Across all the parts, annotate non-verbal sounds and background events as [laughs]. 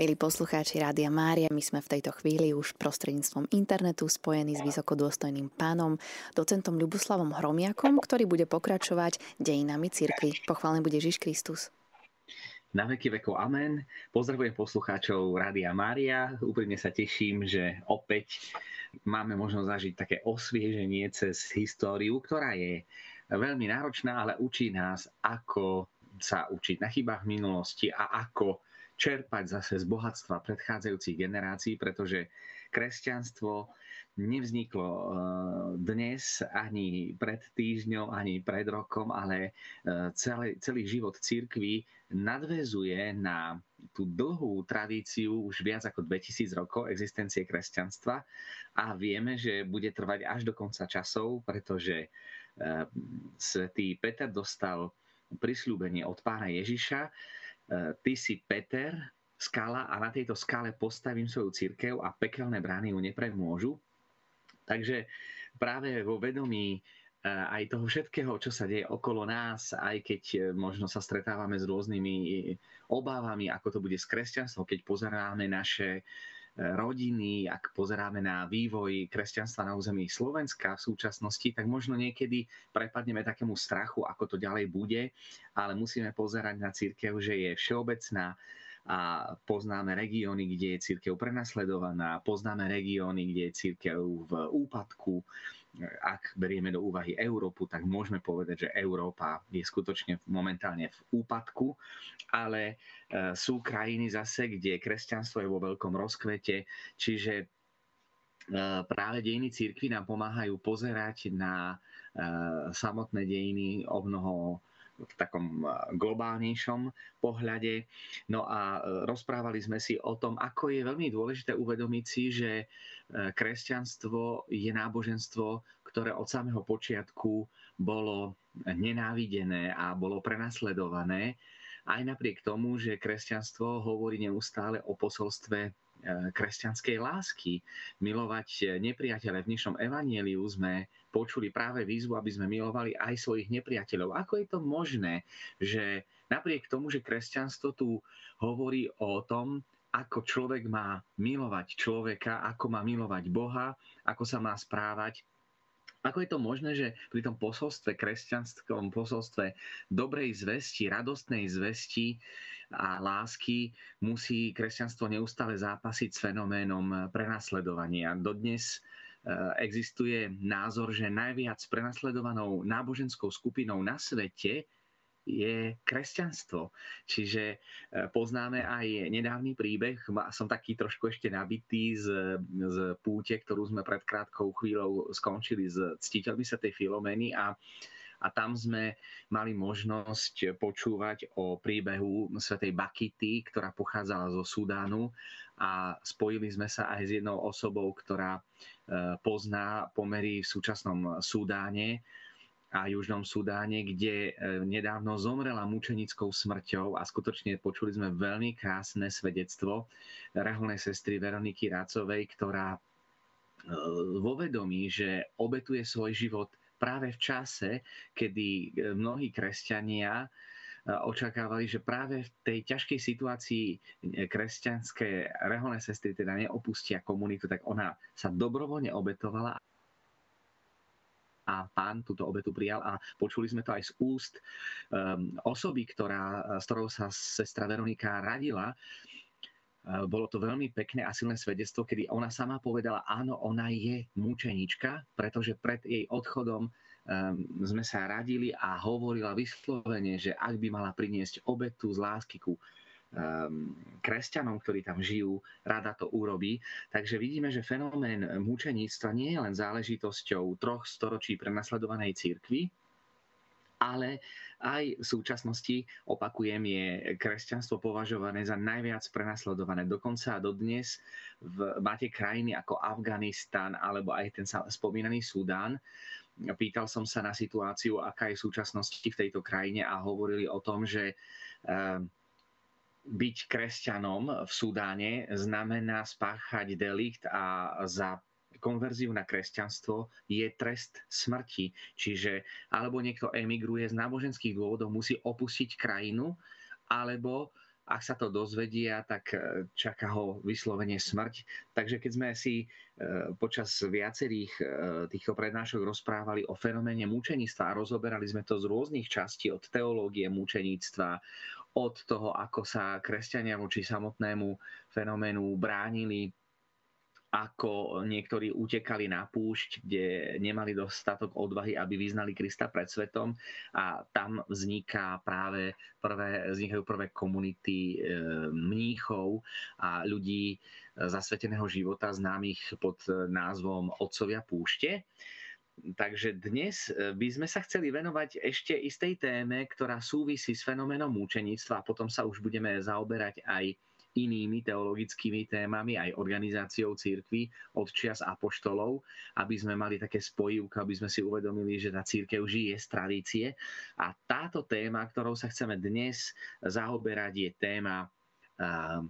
Milí poslucháči Rádia Mária, my sme v tejto chvíli už prostredníctvom internetu spojení s vysokodôstojným pánom, docentom Ľuboslavom Hromiakom, ktorý bude pokračovať dejinami cirkvi. Pochválený bude Ježiš Kristus. Na veky vekov amen. Pozdravujem poslucháčov Rádia Mária. Úprimne sa teším, že opäť máme možnosť zažiť také osvieženie cez históriu, ktorá je veľmi náročná, ale učí nás, ako sa učiť na chybách minulosti a ako čerpať zase z bohatstva predchádzajúcich generácií, pretože kresťanstvo nevzniklo eh, dnes, ani pred týždňom, ani pred rokom, ale eh, celý, celý život církvy nadvezuje na tú dlhú tradíciu už viac ako 2000 rokov existencie kresťanstva a vieme, že bude trvať až do konca časov, pretože eh, svätý Peter dostal prisľúbenie od pána Ježiša, ty si Peter, skala a na tejto skale postavím svoju církev a pekelné brány ju nepremôžu. Takže práve vo vedomí e, aj toho všetkého, čo sa deje okolo nás, aj keď e, možno sa stretávame s rôznymi obávami, ako to bude s kresťanstvom, keď pozeráme naše rodiny, ak pozeráme na vývoj kresťanstva na území Slovenska v súčasnosti, tak možno niekedy prepadneme takému strachu, ako to ďalej bude, ale musíme pozerať na církev, že je všeobecná a poznáme regióny, kde je církev prenasledovaná, poznáme regióny, kde je církev v úpadku, ak berieme do úvahy Európu, tak môžeme povedať, že Európa je skutočne momentálne v úpadku, ale e, sú krajiny zase, kde kresťanstvo je vo veľkom rozkvete, čiže e, práve dejiny církvy nám pomáhajú pozerať na e, samotné dejiny o mnoho v takom globálnejšom pohľade. No a rozprávali sme si o tom, ako je veľmi dôležité uvedomiť si, že kresťanstvo je náboženstvo, ktoré od samého počiatku bolo nenávidené a bolo prenasledované, aj napriek tomu, že kresťanstvo hovorí neustále o posolstve kresťanskej lásky. Milovať nepriateľe. V dnešnom evanieliu sme počuli práve výzvu, aby sme milovali aj svojich nepriateľov. Ako je to možné, že napriek tomu, že kresťanstvo tu hovorí o tom, ako človek má milovať človeka, ako má milovať Boha, ako sa má správať. Ako je to možné, že pri tom posolstve, kresťanskom posolstve dobrej zvesti, radostnej zvesti a lásky musí kresťanstvo neustále zápasiť s fenoménom prenasledovania. Dodnes e, existuje názor, že najviac prenasledovanou náboženskou skupinou na svete je kresťanstvo. Čiže e, poznáme aj nedávny príbeh, som taký trošku ešte nabitý z, z púte, ktorú sme pred krátkou chvíľou skončili s ctiteľmi sa tej Filomény a a tam sme mali možnosť počúvať o príbehu svetej Bakity, ktorá pochádzala zo Sudánu. A spojili sme sa aj s jednou osobou, ktorá e, pozná pomery v súčasnom Sudáne a Južnom Sudáne, kde e, nedávno zomrela mučenickou smrťou a skutočne počuli sme veľmi krásne svedectvo reholnej sestry Veroniky Rácovej, ktorá e, vo vedomí, že obetuje svoj život práve v čase, kedy e, mnohí kresťania očakávali, že práve v tej ťažkej situácii kresťanské reholné sestry teda neopustia komunitu, tak ona sa dobrovoľne obetovala a pán túto obetu prijal a počuli sme to aj z úst um, osoby, ktorá, s ktorou sa sestra Veronika radila. Bolo to veľmi pekné a silné svedectvo, kedy ona sama povedala, áno, ona je mučenička, pretože pred jej odchodom um, sme sa radili a hovorila vyslovene, že ak by mala priniesť obetu z lásky ku Um, kresťanom, ktorí tam žijú, rada to urobí. Takže vidíme, že fenomén mučeníctva nie je len záležitosťou troch storočí prenasledovanej církvy, ale aj v súčasnosti, opakujem, je kresťanstvo považované za najviac prenasledované. Dokonca dodnes v, máte krajiny ako Afganistan alebo aj ten spomínaný Sudán. Pýtal som sa na situáciu, aká je v súčasnosti v tejto krajine a hovorili o tom, že um, byť kresťanom v Sudáne znamená spáchať delikt a za konverziu na kresťanstvo je trest smrti. Čiže alebo niekto emigruje z náboženských dôvodov, musí opustiť krajinu, alebo ak sa to dozvedia, tak čaká ho vyslovene smrť. Takže keď sme si počas viacerých týchto prednášok rozprávali o fenoméne mučenictva a rozoberali sme to z rôznych častí, od teológie mučenictva, od toho, ako sa kresťania voči samotnému fenoménu bránili ako niektorí utekali na púšť, kde nemali dostatok odvahy, aby vyznali Krista pred svetom a tam vzniká práve prvé, vznikajú prvé komunity e, mníchov a ľudí zasveteného života známych pod názvom Otcovia púšte. Takže dnes by sme sa chceli venovať ešte istej téme, ktorá súvisí s fenoménom múčenictva a potom sa už budeme zaoberať aj inými teologickými témami, aj organizáciou církvy od čias apoštolov, aby sme mali také spojivky, aby sme si uvedomili, že tá církev žije z tradície. A táto téma, ktorou sa chceme dnes zaoberať, je téma uh,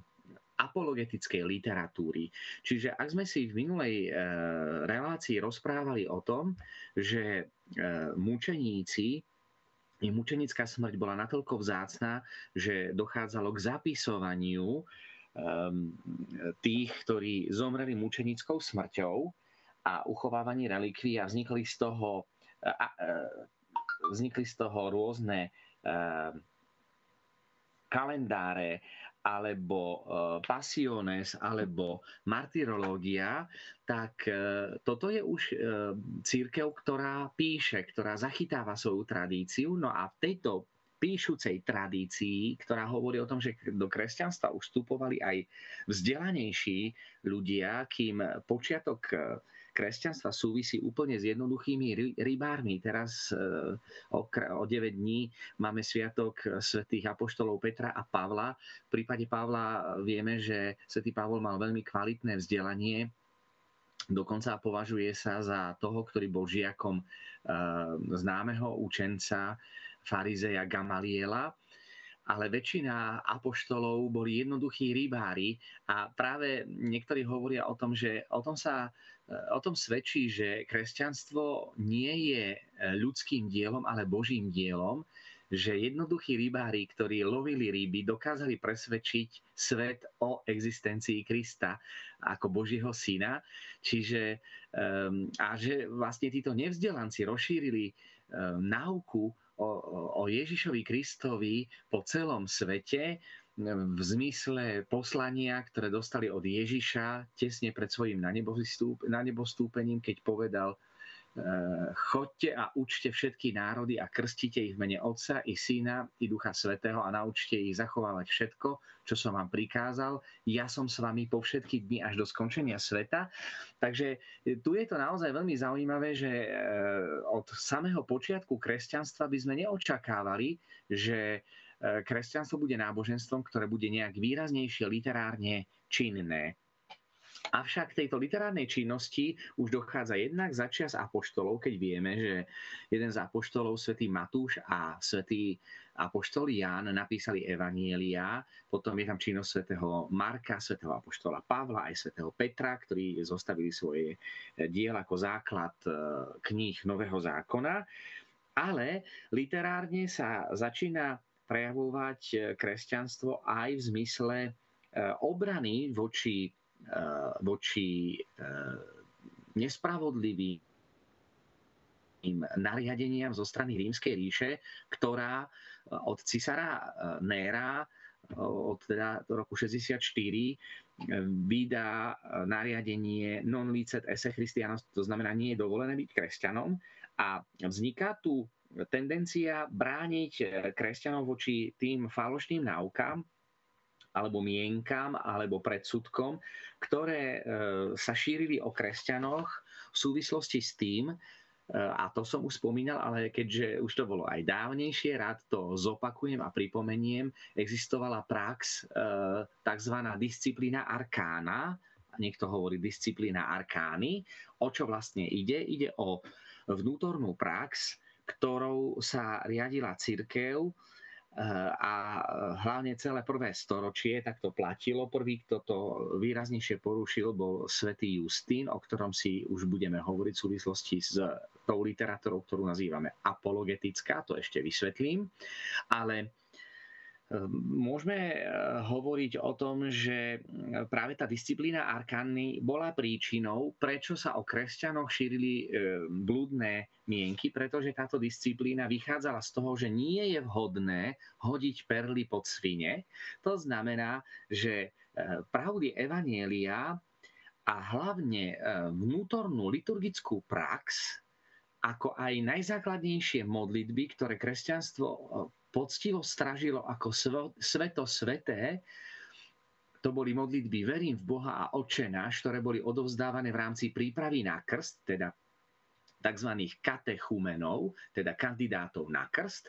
apologetickej literatúry. Čiže ak sme si v minulej uh, relácii rozprávali o tom, že uh, mučeníci mučenická smrť bola natoľko vzácná, že dochádzalo k zapisovaniu um, tých, ktorí zomreli mučenickou smrťou a uchovávaní relikví a vznikli z toho, a, vznikli z toho rôzne a, kalendáre alebo e, pasiones, alebo martyrológia, tak e, toto je už e, církev, ktorá píše, ktorá zachytáva svoju tradíciu. No a v tejto píšucej tradícii, ktorá hovorí o tom, že do kresťanstva už vstupovali aj vzdelanejší ľudia, kým počiatok kresťanstva súvisí úplne s jednoduchými rybármi. Teraz e, o 9 dní máme sviatok svätých apoštolov Petra a Pavla. V prípade Pavla vieme, že svätý Pavol mal veľmi kvalitné vzdelanie, Dokonca považuje sa za toho, ktorý bol žiakom známeho učenca farizeja Gamaliela ale väčšina apoštolov boli jednoduchí rybári a práve niektorí hovoria o tom, že o tom sa o tom svedčí, že kresťanstvo nie je ľudským dielom, ale Božím dielom, že jednoduchí rybári, ktorí lovili ryby, dokázali presvedčiť svet o existencii Krista ako Božieho syna. Čiže, um, a že vlastne títo nevzdelanci rozšírili náuku o, o Ježišovi Kristovi po celom svete v zmysle poslania, ktoré dostali od Ježiša tesne pred svojim na nebostúpením, keď povedal chodte a učte všetky národy a krstite ich v mene Otca i Syna i Ducha Svetého a naučte ich zachovávať všetko, čo som vám prikázal. Ja som s vami po všetky dni až do skončenia sveta. Takže eh, tu je to naozaj veľmi zaujímavé, že eh, od samého počiatku kresťanstva by sme neočakávali, že kresťanstvo bude náboženstvom, ktoré bude nejak výraznejšie literárne činné. Avšak tejto literárnej činnosti už dochádza jednak začias apoštolov, keď vieme, že jeden z apoštolov, svätý Matúš a svätý apoštol Ján napísali Evanielia, potom je tam činnosť svätého Marka, svätého apoštola Pavla aj svätého Petra, ktorí zostavili svoje diel ako základ e, kníh Nového zákona. Ale literárne sa začína prejavovať kresťanstvo aj v zmysle e, obrany voči voči eh, nespravodlivým nariadeniam zo strany Rímskej ríše, ktorá eh, od cisára Néra od teda roku 64 vydá nariadenie non licet esse christianos, to znamená nie je dovolené byť kresťanom. A vzniká tu tendencia brániť kresťanov voči tým falošným náukám, alebo mienkam, alebo predsudkom, ktoré e, sa šírili o kresťanoch v súvislosti s tým, e, a to som už spomínal, ale keďže už to bolo aj dávnejšie, rád to zopakujem a pripomeniem, existovala prax, e, tzv. disciplína arkána, niekto hovorí disciplína arkány. O čo vlastne ide? Ide o vnútornú prax, ktorou sa riadila církev a hlavne celé prvé storočie tak to platilo. Prvý, kto to výraznejšie porušil, bol svätý Justín, o ktorom si už budeme hovoriť v súvislosti s tou literatúrou, ktorú nazývame apologetická, to ešte vysvetlím. Ale Môžeme hovoriť o tom, že práve tá disciplína arkány bola príčinou, prečo sa o kresťanoch šírili blúdne mienky, pretože táto disciplína vychádzala z toho, že nie je vhodné hodiť perly pod svine. To znamená, že pravdy Evanielia a hlavne vnútornú liturgickú prax ako aj najzákladnejšie modlitby, ktoré kresťanstvo poctivo stražilo ako sveto sveté, to boli modlitby Verím v Boha a Oče náš, ktoré boli odovzdávané v rámci prípravy na krst, teda tzv. katechumenov, teda kandidátov na krst.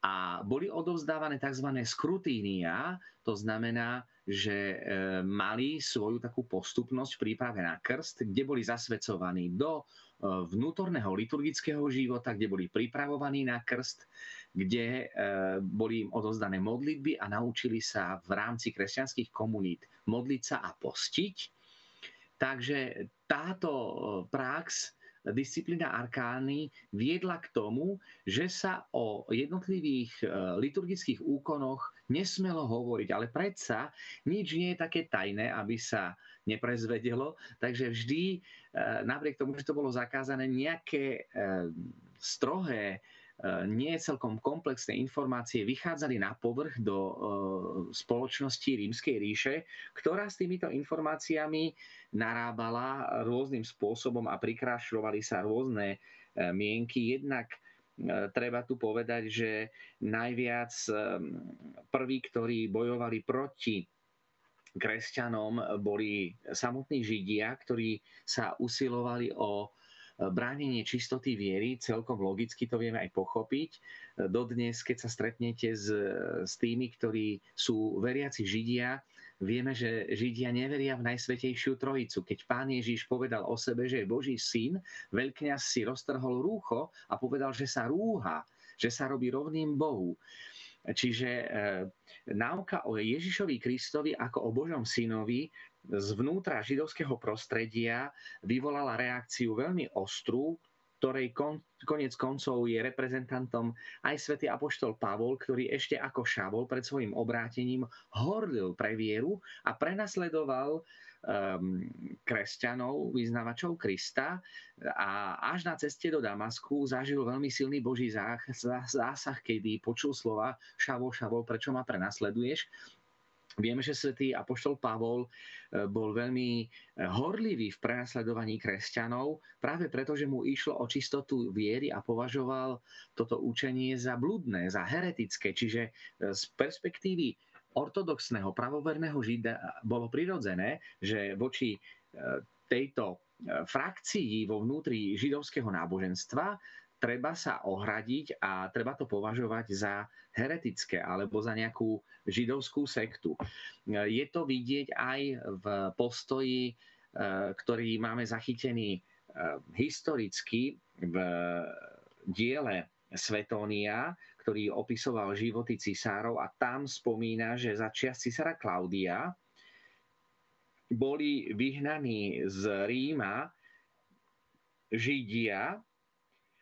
A boli odovzdávané tzv. skrutínia, to znamená, že e, mali svoju takú postupnosť v príprave na krst, kde boli zasvedcovaní do vnútorného liturgického života, kde boli pripravovaní na krst, kde e, boli im odozdané modlitby a naučili sa v rámci kresťanských komunít modliť sa a postiť. Takže táto e, prax disciplína arkány viedla k tomu, že sa o jednotlivých e, liturgických úkonoch nesmelo hovoriť. Ale predsa nič nie je také tajné, aby sa neprezvedelo. Takže vždy, napriek tomu, že to bolo zakázané, nejaké strohé nie celkom komplexné informácie vychádzali na povrch do spoločnosti Rímskej ríše, ktorá s týmito informáciami narábala rôznym spôsobom a prikrášľovali sa rôzne e, mienky. Jednak treba tu povedať, že najviac prví, ktorí bojovali proti kresťanom, boli samotní Židia, ktorí sa usilovali o bránenie čistoty viery, celkom logicky to vieme aj pochopiť. Dodnes, keď sa stretnete s, s tými, ktorí sú veriaci Židia, Vieme, že Židia neveria v Najsvetejšiu Trojicu. Keď pán Ježiš povedal o sebe, že je Boží syn, veľkňaz si roztrhol rúcho a povedal, že sa rúha, že sa robí rovným Bohu. Čiže e, náuka o Ježišovi Kristovi ako o Božom synovi zvnútra židovského prostredia vyvolala reakciu veľmi ostrú, ktorej kon, konec koncov je reprezentantom aj svätý Apoštol Pavol, ktorý ešte ako Šavol pred svojim obrátením horlil pre vieru a prenasledoval um, kresťanov, vyznavačov Krista a až na ceste do Damasku zažil veľmi silný Boží zásah, kedy počul slova Šavol, Šavol, prečo ma prenasleduješ? Vieme, že svätý Apoštol Pavol e, bol veľmi e, horlivý v prenasledovaní kresťanov, práve preto, že mu išlo o čistotu viery a považoval toto učenie za bludné, za heretické. Čiže e, z perspektívy ortodoxného, pravoverného žida bolo prirodzené, že voči tejto frakcii vo vnútri židovského náboženstva treba sa ohradiť a treba to považovať za heretické alebo za nejakú židovskú sektu. Je to vidieť aj v postoji, e, ktorý máme zachytený e, historicky v diele Svetónia, ktorý opisoval životy cisárov a tam spomína, že za čias cisára Klaudia boli vyhnaní z Ríma Židia,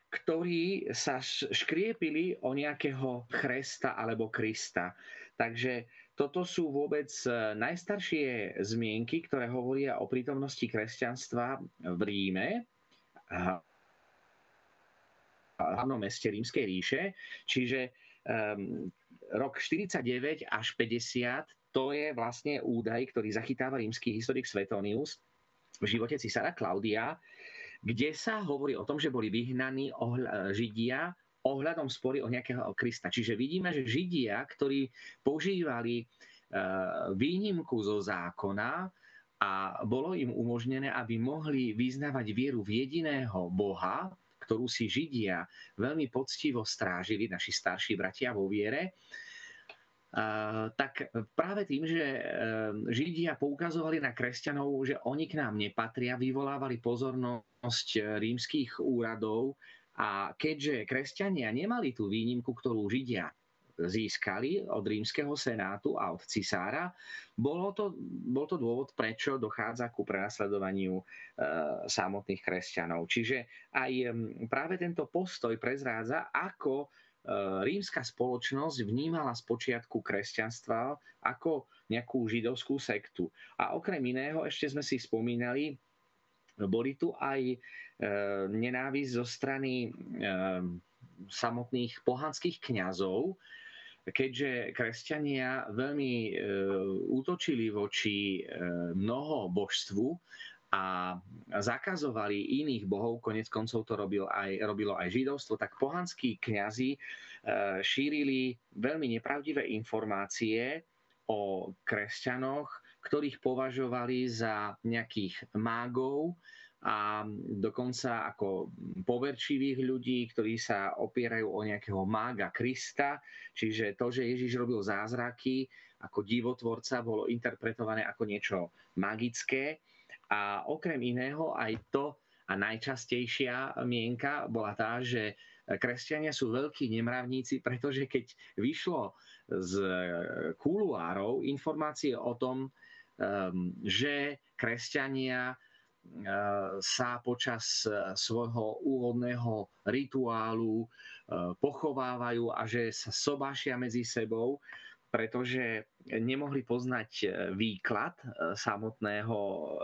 ktorí sa škriepili o nejakého Chresta alebo Krista. Takže toto sú vôbec e, najstaršie zmienky, ktoré hovoria o prítomnosti kresťanstva v Ríme, hlavnom meste Rímskej ríše. Čiže um, rok 49 až 50 to je vlastne údaj, ktorý zachytáva rímsky historik Svetonius v živote cisára Klaudia kde sa hovorí o tom, že boli vyhnaní ohľa, Židia ohľadom spory o nejakého Krista. Čiže vidíme, že Židia, ktorí používali uh, výnimku zo zákona a bolo im umožnené, aby mohli vyznávať vieru v jediného Boha, ktorú si Židia veľmi poctivo strážili, naši starší bratia vo viere, tak práve tým, že e, Židia poukazovali na kresťanov, že oni k nám nepatria, vyvolávali pozornosť e, rímskych úradov a keďže kresťania nemali tú výnimku, ktorú Židia získali od rímskeho senátu a od cisára, bolo to, bol to dôvod, prečo dochádza ku prenasledovaniu e, samotných kresťanov. Čiže aj práve tento postoj prezrádza, ako rímska spoločnosť vnímala z počiatku kresťanstva ako nejakú židovskú sektu. A okrem iného, ešte sme si spomínali, boli tu aj nenávisť zo strany samotných pohanských kňazov, keďže kresťania veľmi e, útočili voči e, mnoho božstvu a zakazovali iných bohov, konec koncov to robil aj, robilo aj židovstvo, tak pohanskí kňazi e, šírili veľmi nepravdivé informácie o kresťanoch, ktorých považovali za nejakých mágov, a dokonca ako poverčivých ľudí, ktorí sa opierajú o nejakého mága Krista, čiže to, že Ježiš robil zázraky ako divotvorca, bolo interpretované ako niečo magické a okrem iného aj to a najčastejšia mienka bola tá, že kresťania sú veľkí nemravníci, pretože keď vyšlo z kuluárov informácie o tom, ehm, že kresťania sa počas svojho úvodného rituálu e, pochovávajú a že sa sobášia medzi sebou, pretože nemohli poznať e, výklad samotného,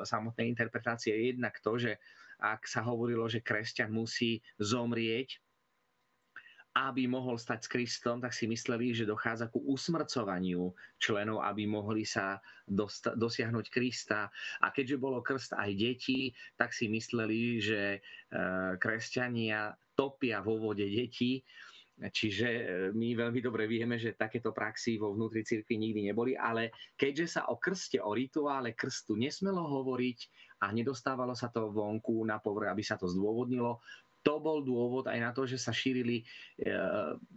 samotnej interpretácie. Jednak to, že ak sa hovorilo, že kresťan musí zomrieť aby mohol stať s Kristom, tak si mysleli, že dochádza ku usmrcovaniu členov, aby mohli sa dosta- dosiahnuť Krista. A keďže bolo krst aj detí, tak si mysleli, že e, kresťania topia vo vode detí. Čiže e, my veľmi dobre vieme, že takéto praxi vo vnútri cirkvi nikdy neboli, ale keďže sa o krste, o rituále krstu nesmelo hovoriť a nedostávalo sa to vonku na povrch, aby sa to zdôvodnilo, to bol dôvod aj na to, že sa šírili e,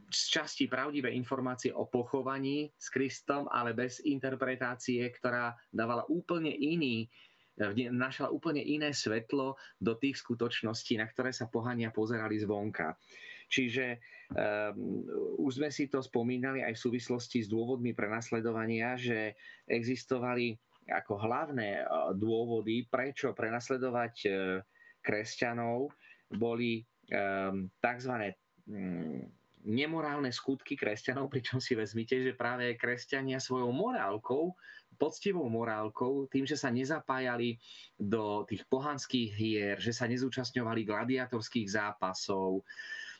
z časti pravdivé informácie o pochovaní s Kristom, ale bez interpretácie, ktorá dávala úplne iný e, našla úplne iné svetlo do tých skutočností, na ktoré sa pohania pozerali zvonka. Čiže um, už sme si to spomínali aj v súvislosti s dôvodmi prenasledovania, že existovali ako hlavné dôvody, prečo prenasledovať kresťanov, boli um, tzv. Um, nemorálne skutky kresťanov, pričom si vezmite, že práve kresťania svojou morálkou, poctivou morálkou, tým, že sa nezapájali do tých pohanských hier, že sa nezúčastňovali gladiatorských zápasov,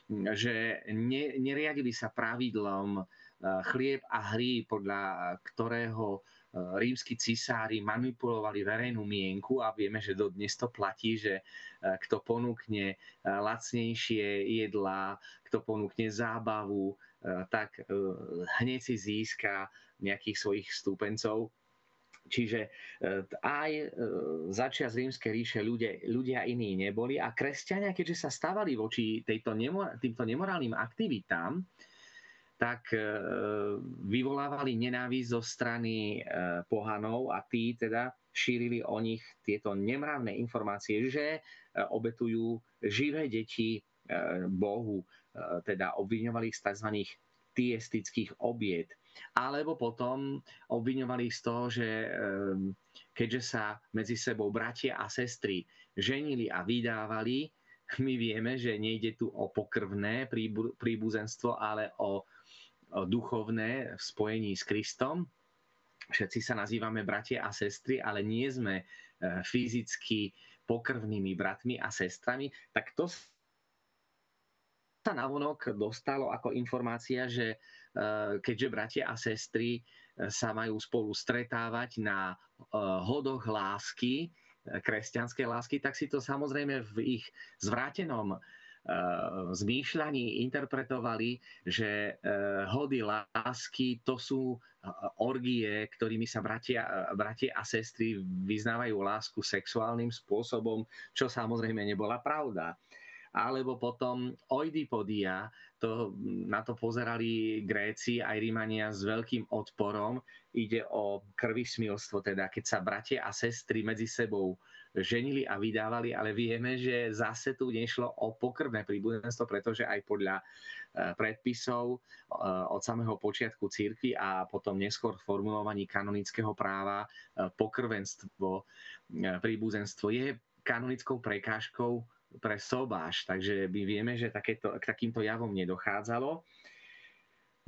že ne, neriadili sa pravidlom chlieb a hry, podľa ktorého rímsky cisári manipulovali verejnú mienku a vieme, že dodnes to platí, že e, kto ponúkne lacnejšie jedlá, kto ponúkne zábavu, tak hneď si získa nejakých svojich stúpencov. Čiže aj začiat rímskej ríše ľudia, ľudia iní neboli a kresťania, keďže sa stavali voči tejto nemor- týmto nemorálnym aktivitám, tak e, vyvolávali nenávisť zo strany e, pohanov a tí teda šírili o nich tieto nemravné informácie, že e, obetujú živé deti Bohu, teda obviňovali ich z tzv. tiestických obiet. Alebo potom obviňovali z toho, že keďže sa medzi sebou bratia a sestry ženili a vydávali, [laughs] my vieme, že nejde tu o pokrvné príbuzenstvo, ale o duchovné v spojení s Kristom. Všetci sa nazývame bratia a sestry, ale nie sme e, fyzicky pokrvnými bratmi a sestrami, tak to sa navonok dostalo ako informácia, že keďže bratia a sestry e, sa majú spolu stretávať na hodoch lásky, kresťanskej lásky, tak si to samozrejme v ich zvrátenom zmýšľaní interpretovali, že hody lásky to sú orgie, ktorými sa bratia, bratia a sestry vyznávajú lásku sexuálnym spôsobom, čo samozrejme nebola pravda alebo potom oidipodia, to, na to pozerali Gréci aj Rímania s veľkým odporom. Ide o krvismilstvo, teda keď sa bratia a sestry medzi sebou ženili a vydávali, ale vieme, že zase tu nešlo o pokrvné príbudenstvo, pretože aj podľa e, predpisov e, od samého počiatku církvy a potom neskôr formulovaní kanonického práva e, pokrvenstvo, príbuzenstvo je kanonickou prekážkou pre sobáš, takže my vieme, že takéto, k takýmto javom nedochádzalo.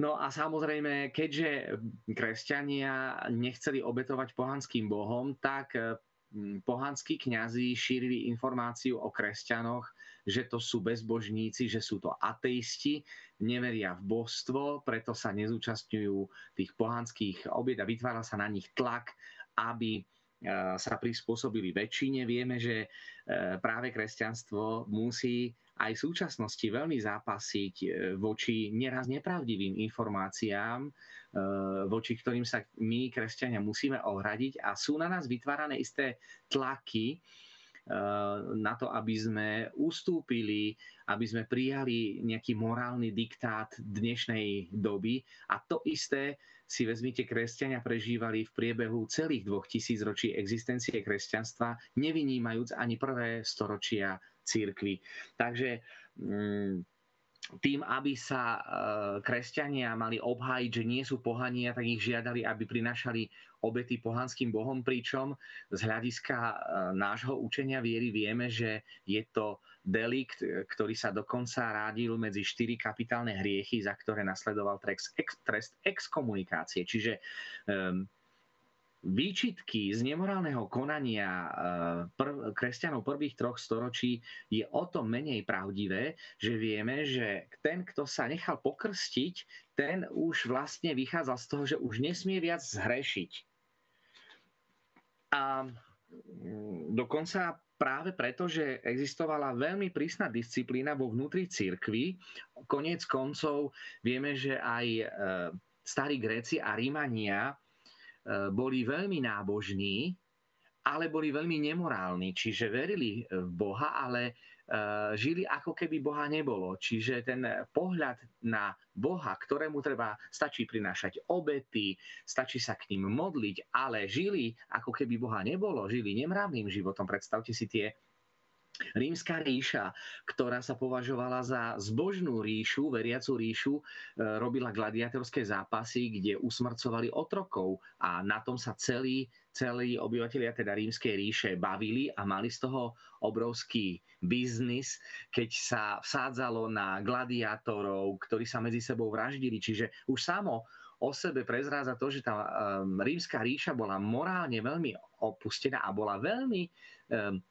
No a samozrejme, keďže kresťania nechceli obetovať pohanským bohom, tak pohanskí kňazi šírili informáciu o kresťanoch, že to sú bezbožníci, že sú to ateisti, neveria v božstvo, preto sa nezúčastňujú tých pohanských obied a vytvára sa na nich tlak, aby sa prispôsobili väčšine. Vieme, že práve kresťanstvo musí aj v súčasnosti veľmi zápasiť e, voči neraz nepravdivým informáciám, e, voči ktorým sa my, kresťania, musíme ohradiť a sú na nás vytvárané isté tlaky, e, na to, aby sme ustúpili, aby sme prijali nejaký morálny diktát dnešnej doby. A to isté si vezmite, kresťania prežívali v priebehu celých dvoch tisíc ročí existencie kresťanstva, nevynímajúc ani prvé storočia církvy. Takže mm, tým, aby sa e, kresťania mali obhájiť, že nie sú pohania, tak ich žiadali, aby prinašali obety pohanským bohom, pričom z hľadiska e, nášho učenia viery vieme, že je to delikt, ktorý sa dokonca rádil medzi štyri kapitálne hriechy, za ktoré nasledoval trest, exkomunikácie. Čiže um, výčitky z nemorálneho konania eh, prv, kresťanov prvých troch storočí je o to menej pravdivé, že vieme, že ten, kto sa nechal pokrstiť, ten už vlastne vychádzal z toho, že už nesmie viac zhrešiť. A dokonca práve preto, že existovala veľmi prísna disciplína vo vnútri cirkvy, koniec koncov vieme, že aj eh, starí Gréci a Rímania E, boli veľmi nábožní, ale boli veľmi nemorálni, čiže verili v Boha, ale e, žili ako keby Boha nebolo. Čiže ten pohľad na Boha, ktorému treba, stačí prinášať obety, stačí sa k ním modliť, ale žili ako keby Boha nebolo, žili nemravným životom. Predstavte si tie Rímska ríša, ktorá sa považovala za zbožnú ríšu, veriacu ríšu, e, robila gladiatorské zápasy, kde usmrcovali otrokov a na tom sa celí, celí obyvateľia teda rímskej ríše bavili a mali z toho obrovský biznis, keď sa vsádzalo na gladiátorov, ktorí sa medzi sebou vraždili. Čiže už samo o sebe prezráza to, že tá um, rímska ríša bola morálne veľmi opustená a bola veľmi E,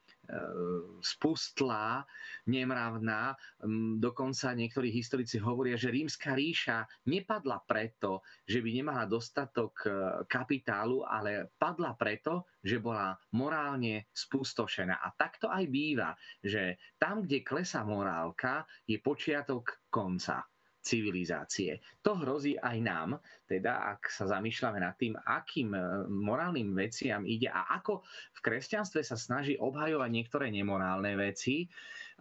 spustlá, nemravná. Dokonca niektorí historici hovoria, že rímska ríša nepadla preto, že by nemala dostatok e, kapitálu, ale padla preto, že bola morálne spustošená. A takto aj býva, že tam, kde klesá morálka, je počiatok konca civilizácie. To hrozí aj nám, teda ak sa zamýšľame nad tým, akým e, morálnym veciam ide a ako v kresťanstve sa snaží obhajovať niektoré nemorálne veci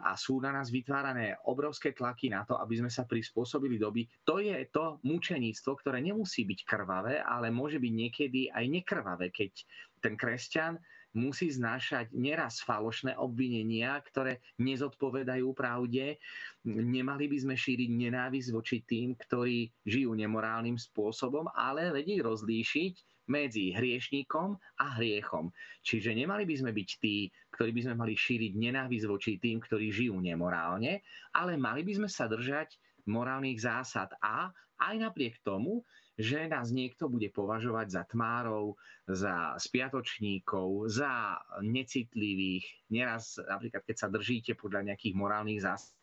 a sú na nás vytvárané obrovské tlaky na to, aby sme sa prispôsobili doby. To je to mučeníctvo, ktoré nemusí byť krvavé, ale môže byť niekedy aj nekrvavé, keď ten kresťan musí znášať neraz falošné obvinenia, ktoré nezodpovedajú pravde. Nemali by sme šíriť nenávisť voči tým, ktorí žijú nemorálnym spôsobom, ale vedieť rozlíšiť medzi hriešníkom a hriechom. Čiže nemali by sme byť tí, ktorí by sme mali šíriť nenávisť voči tým, ktorí žijú nemorálne, ale mali by sme sa držať morálnych zásad a aj napriek tomu, že nás niekto bude považovať za tmárov, za spiatočníkov, za necitlivých. Neraz, napríklad, keď sa držíte podľa nejakých morálnych zásad,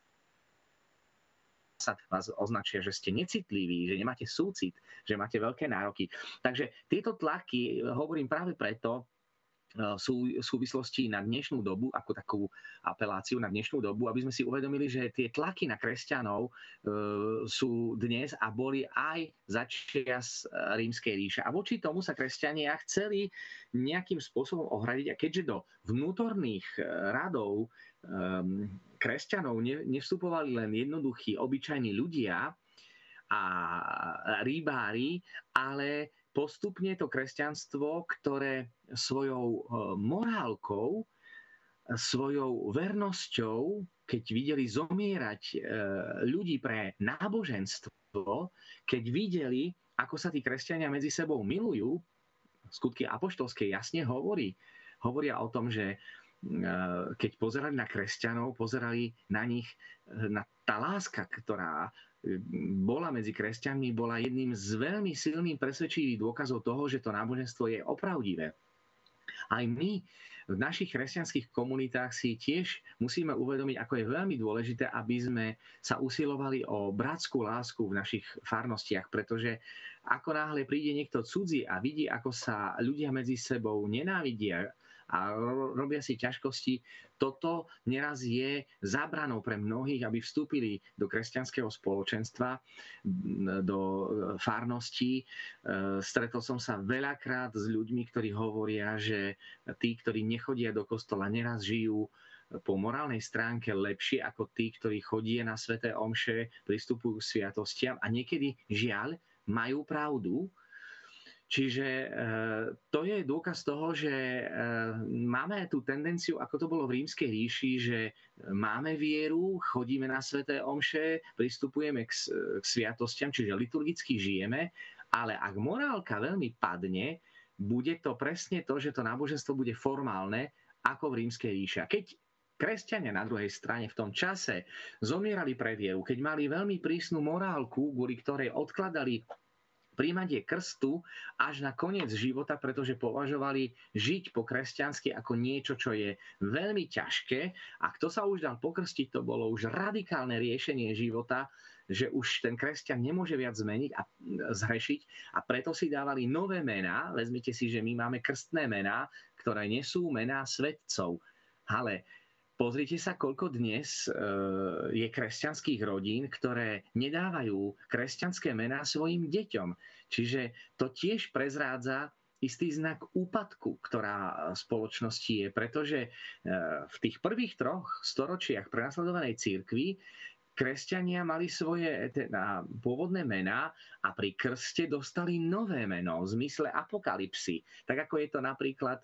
vás označia, že ste necitliví, že nemáte súcit, že máte veľké nároky. Takže tieto tlaky, hovorím práve preto, sú súvislosti na dnešnú dobu, ako takú apeláciu na dnešnú dobu, aby sme si uvedomili, že tie tlaky na kresťanov e, sú dnes a boli aj začias rímskej ríše. A voči tomu sa kresťania chceli nejakým spôsobom ohradiť a keďže do vnútorných radov um, kresťanov nevstupovali len jednoduchí, obyčajní ľudia a rybári, ale postupne to kresťanstvo, ktoré svojou e, morálkou, svojou vernosťou, keď videli zomierať e, ľudí pre náboženstvo, keď videli, ako sa tí kresťania medzi sebou milujú, skutky apoštolské jasne hovorí, hovoria o tom, že e, keď pozerali na kresťanov, pozerali na nich, na tá láska, ktorá bola medzi kresťanmi, bola jedným z veľmi silným presvedčivých dôkazov toho, že to náboženstvo je opravdivé. Aj my v našich kresťanských komunitách si tiež musíme uvedomiť, ako je veľmi dôležité, aby sme sa usilovali o bratskú lásku v našich farnostiach, pretože ako náhle príde niekto cudzí a vidí, ako sa ľudia medzi sebou nenávidia, a robia si ťažkosti. Toto neraz je zábranou pre mnohých, aby vstúpili do kresťanského spoločenstva, do e, farností. E, stretol som sa veľakrát s ľuďmi, ktorí hovoria, že tí, ktorí nechodia do kostola, neraz žijú po morálnej stránke lepšie ako tí, ktorí chodia na sveté omše, pristupujú k sviatostiam a niekedy žiaľ majú pravdu, Čiže e, to je dôkaz toho, že e, máme tú tendenciu, ako to bolo v rímskej ríši, že máme vieru, chodíme na sveté omše, pristupujeme k, k sviatostiam, čiže liturgicky žijeme, ale ak morálka veľmi padne, bude to presne to, že to náboženstvo bude formálne, ako v rímskej ríši. A keď kresťania na druhej strane v tom čase zomierali pre vieru, keď mali veľmi prísnu morálku, kvôli ktorej odkladali príjmanie krstu až na koniec života, pretože považovali žiť po kresťansky ako niečo, čo je veľmi ťažké. A kto sa už dal pokrstiť, to bolo už radikálne riešenie života, že už ten kresťan nemôže viac zmeniť a zhrešiť a preto si dávali nové mená. Vezmite si, že my máme krstné mená, ktoré nesú mená svetcov. Ale Pozrite sa, koľko dnes e, je kresťanských rodín, ktoré nedávajú kresťanské mená svojim deťom. Čiže to tiež prezrádza istý znak úpadku, ktorá v spoločnosti je, pretože e, v tých prvých troch storočiach prenasledovanej církvy kresťania mali svoje teda, pôvodné mená a pri krste dostali nové meno v zmysle apokalipsy. Tak ako je to napríklad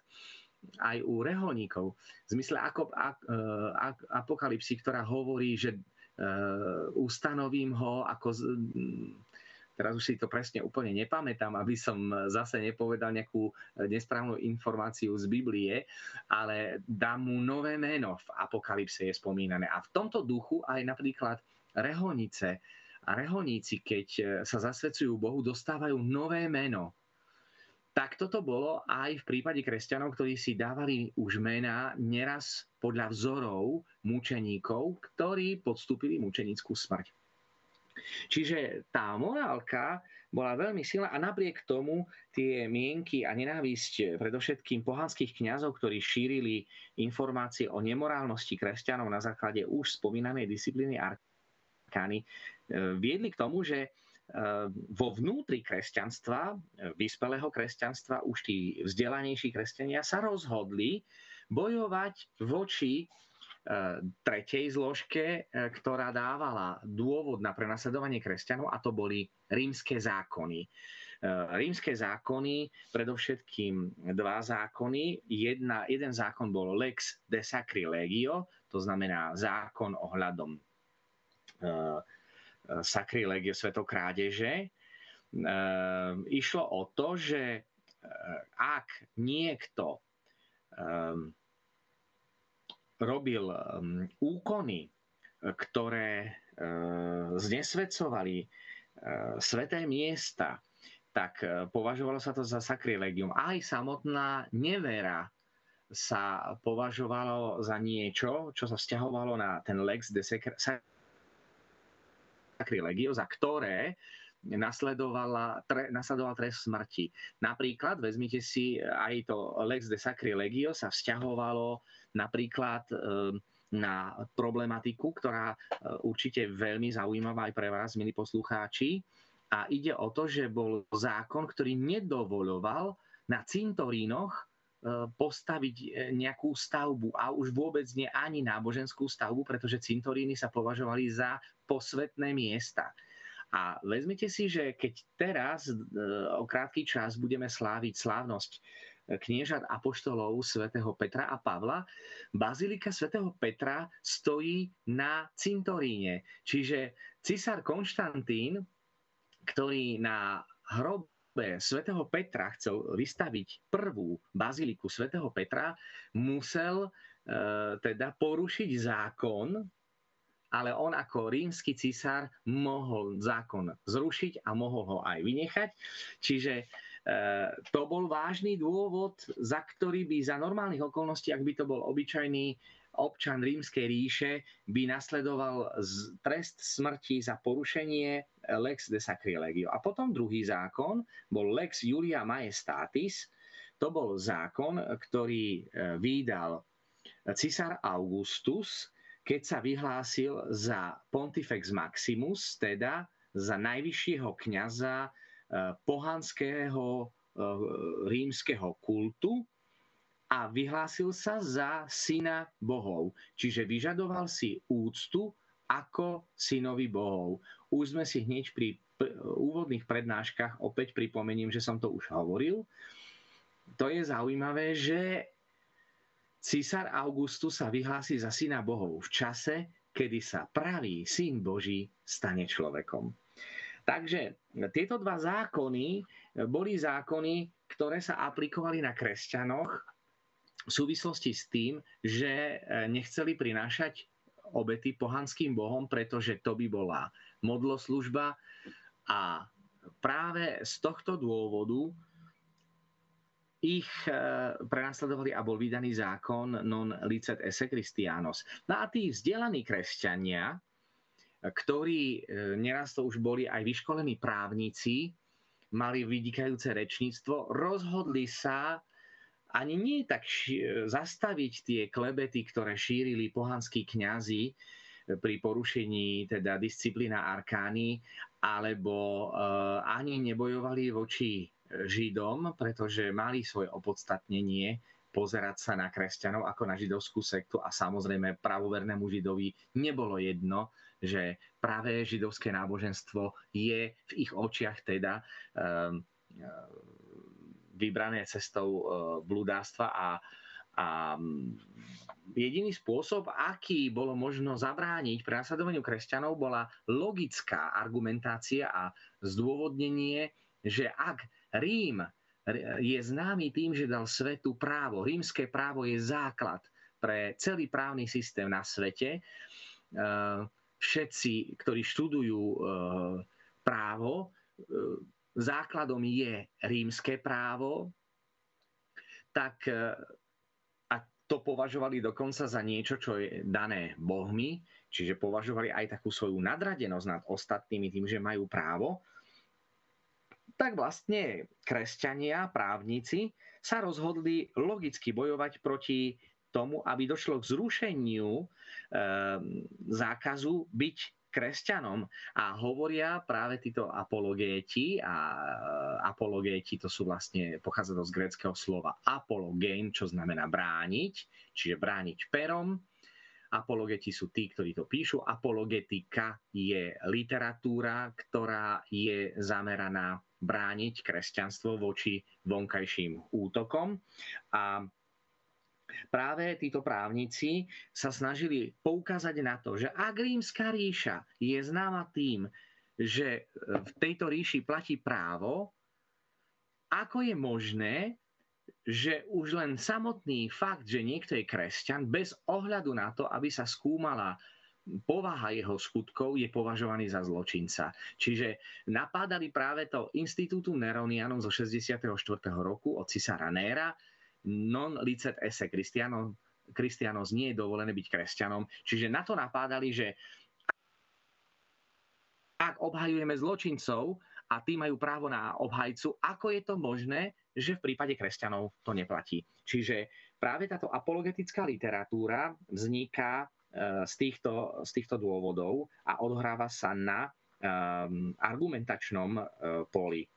aj u reholníkov. V zmysle ako, ak, e, ak, apokalipsy, ktorá hovorí, že uh, ustanovím ho ako z, teraz už si to presne úplne nepamätám, aby som zase nepovedal nejakú nesprávnu informáciu z Biblie, ale dám mu nové meno v Apokalypse je spomínané. A v tomto duchu aj napríklad reholnice a reholníci, keď sa zasvedcujú Bohu, dostávajú nové meno tak toto bolo aj v prípade kresťanov, ktorí si dávali už mená neraz podľa vzorov mučeníkov, ktorí podstúpili mučenickú smrť. Čiže tá morálka bola veľmi silná a napriek tomu tie mienky a nenávisť predovšetkým pohanských kňazov, ktorí šírili informácie o nemorálnosti kresťanov na základe už spomínanej disciplíny arkány, eh, viedli k tomu, že vo vnútri kresťanstva, vyspelého kresťanstva, už tí vzdelanejší kresťania sa rozhodli bojovať voči ehm, tretej zložke, e, ktorá dávala dôvod na prenasledovanie kresťanov a to boli rímske zákony. Ehm, rímske zákony, predovšetkým dva zákony. Jedna, jeden zákon bol lex de sacrilegio, to znamená zákon ohľadom sakrilegie, svetokrádeže. Ehm, išlo o to, že eh, ak niekto ehm, robil úkony, ktoré znesvedcovali sveté miesta, tak považovalo sa to za sakrilegium. Aj samotná nevera sa považovalo za niečo, čo sa vzťahovalo na ten lex de sacrilegio, za ktoré nasledovala, tre, nasledoval trest smrti. Napríklad, vezmite si, aj to lex de sacrilegio sa vzťahovalo napríklad e, na problematiku, ktorá e, určite veľmi zaujímavá aj pre vás, milí poslucháči. A ide o to, že bol zákon, ktorý nedovoloval na cintorínoch e, postaviť nejakú stavbu a už vôbec nie ani náboženskú stavbu, pretože cintoríny sa považovali za posvetné miesta. A vezmite si, že keď teraz e, o krátky čas budeme sláviť slávnosť e, kniežat apoštolov svätého Petra a Pavla, bazilika svätého Petra stojí na cintoríne. Čiže cisár Konštantín, ktorý na hrobe svätého Petra chcel vystaviť prvú baziliku svätého Petra, musel e, teda porušiť zákon ale on ako rímsky cisár mohol zákon zrušiť a mohol ho aj vynechať. Čiže e, to bol vážny dôvod, za ktorý by za normálnych okolností, ak by to bol obyčajný občan rímskej ríše, by nasledoval trest smrti za porušenie lex de sacrilegio. A potom druhý zákon bol lex Julia Maestatis. To bol zákon, ktorý e, vydal cisár Augustus, keď sa vyhlásil za Pontifex Maximus, teda za najvyššieho kňaza eh, pohanského eh, rímskeho kultu a vyhlásil sa za syna bohov. Čiže vyžadoval si úctu ako synovi bohov. Už sme si hneď pri úvodných prednáškach opäť pripomeniem, že som to už hovoril. To je zaujímavé, že Císar Augustus sa vyhlási za syna bohov v čase, kedy sa pravý syn Boží stane človekom. Takže tieto dva zákony boli zákony, ktoré sa aplikovali na kresťanoch v súvislosti s tým, že e, nechceli prinášať obety pohanským bohom, pretože to by bola modloslužba a práve z tohto dôvodu ich e, prenasledovali a bol vydaný zákon non licet esse Christianos. No a tí vzdelaní kresťania, ktorí e, neraz to už boli aj vyškolení právnici, mali vynikajúce rečníctvo, rozhodli sa ani nie tak ši- zastaviť tie klebety, ktoré šírili pohanskí kňazi pri porušení teda disciplína arkány, alebo uh, ani nebojovali voči Židom, pretože mali svoje opodstatnenie pozerať sa na kresťanov ako na židovskú sektu a samozrejme pravovernému židovi nebolo jedno, že práve židovské náboženstvo je v ich očiach teda um, vybrané cestou uh, blúdáctva a, a jediný spôsob, aký bolo možno zabrániť prenasledovaniu kresťanov, bola logická argumentácia a zdôvodnenie, že ak Rím je známy tým, že dal svetu právo. Rímske právo je základ pre celý právny systém na svete. E, všetci, ktorí študujú e, právo, e, základom je rímske právo, tak a to považovali dokonca za niečo, čo je dané bohmi, čiže považovali aj takú svoju nadradenosť nad ostatnými tým, že majú právo tak vlastne kresťania, právnici sa rozhodli logicky bojovať proti tomu, aby došlo k zrušeniu e, zákazu byť kresťanom. A hovoria práve títo apologéti, a apologéti to sú vlastne, pochádza to z greckého slova apologén, čo znamená brániť, čiže brániť perom. Apologeti sú tí, ktorí to píšu. Apologetika je literatúra, ktorá je zameraná brániť kresťanstvo voči vonkajším útokom. A práve títo právnici sa snažili poukázať na to, že ak rímska ríša je známa tým, že v tejto ríši platí právo, ako je možné, že už len samotný fakt, že niekto je kresťan, bez ohľadu na to, aby sa skúmala povaha jeho skutkov je považovaný za zločinca. Čiže napádali práve to Institútu Neronianom zo 64. roku od cisára Néra non licet esse Christianos, Christianos nie je dovolené byť kresťanom. Čiže na to napádali, že ak obhajujeme zločincov a tí majú právo na obhajcu, ako je to možné, že v prípade kresťanov to neplatí. Čiže práve táto apologetická literatúra vzniká Eh, z týchto, z týchto dôvodov a odohráva sa na um, argumentačnom uh, poli.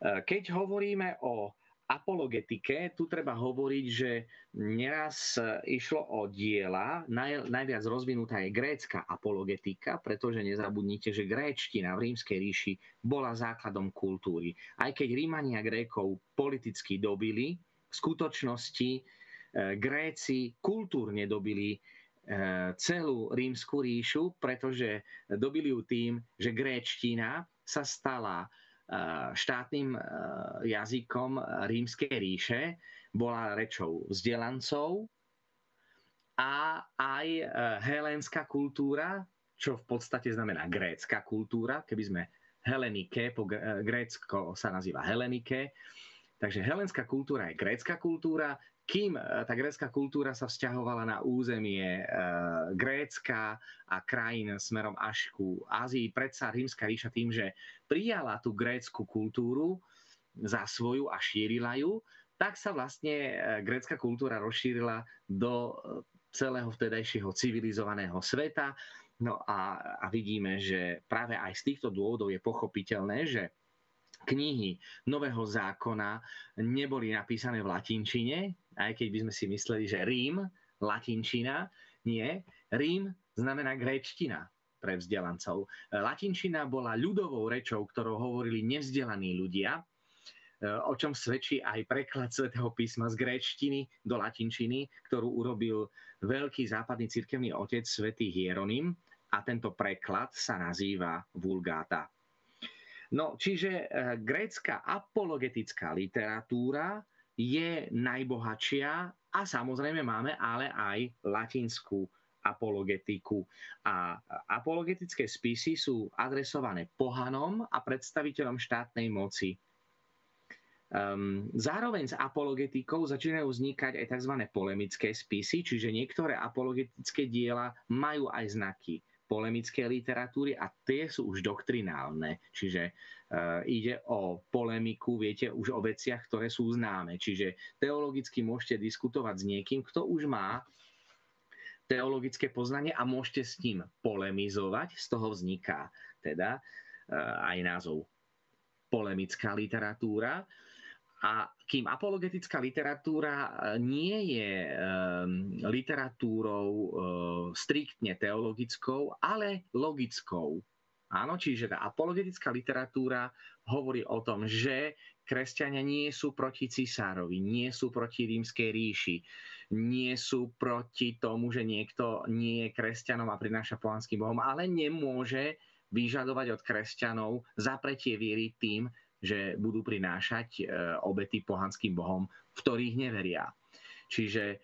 Uh, keď hovoríme o apologetike, tu treba hovoriť, že neraz išlo o diela, naj, najviac rozvinutá je grécka apologetika, pretože nezabudnite, že gréčtina v rímskej ríši bola základom kultúry. Aj keď Rímania Grékov politicky dobili, v skutočnosti E, Gréci kultúrne dobili e, celú rímsku ríšu, pretože dobili ju tým, že gréčtina sa stala štátnym jazykom rímskej ríše, bola rečou vzdelancov a aj helénska kultúra, čo v podstate znamená grécka kultúra, keby sme Helenike, po grécko sa nazýva Helenike, takže helenská kultúra je grécka kultúra, kým e, tá grécka kultúra sa vzťahovala na územie e, Grécka a krajín smerom až ku Ázii, predsa rímska ríša tým, že prijala tú grécku kultúru za svoju a šírila ju, tak sa vlastne e, grécka kultúra rozšírila do celého vtedajšieho civilizovaného sveta. No a, a vidíme, že práve aj z týchto dôvodov je pochopiteľné, že knihy Nového zákona neboli napísané v latinčine, aj keď by sme si mysleli, že Rím, latinčina, nie. Rím znamená gréčtina pre vzdelancov. Latinčina bola ľudovou rečou, ktorou hovorili nevzdelaní ľudia, o čom svedčí aj preklad svätého písma z gréčtiny do latinčiny, ktorú urobil veľký západný cirkevný otec svätý Hieronym a tento preklad sa nazýva Vulgáta. No, čiže eh, grécka apologetická literatúra je najbohatšia a samozrejme máme ale aj latinskú apologetiku. A apologetické spisy sú adresované pohanom a predstaviteľom štátnej moci. Um, zároveň s apologetikou začínajú vznikať aj tzv. polemické spisy, čiže niektoré apologetické diela majú aj znaky polemické literatúry a tie sú už doktrinálne. Čiže uh, ide o polemiku, viete, už o veciach, ktoré sú známe. Čiže teologicky môžete diskutovať s niekým, kto už má teologické poznanie a môžete s ním polemizovať. Z toho vzniká teda uh, aj názov polemická literatúra. A kým apologetická literatúra e, nie je e, literatúrou e, striktne teologickou, ale logickou. Áno, čiže tá apologetická literatúra hovorí o tom, že kresťania nie sú proti cisárovi, nie sú proti rímskej ríši, nie sú proti tomu, že niekto nie je kresťanom a prináša pohanským bohom, ale nemôže vyžadovať od kresťanov zapretie viery tým, že budú prinášať e, obety pohanským bohom, v ktorých neveria. Čiže e,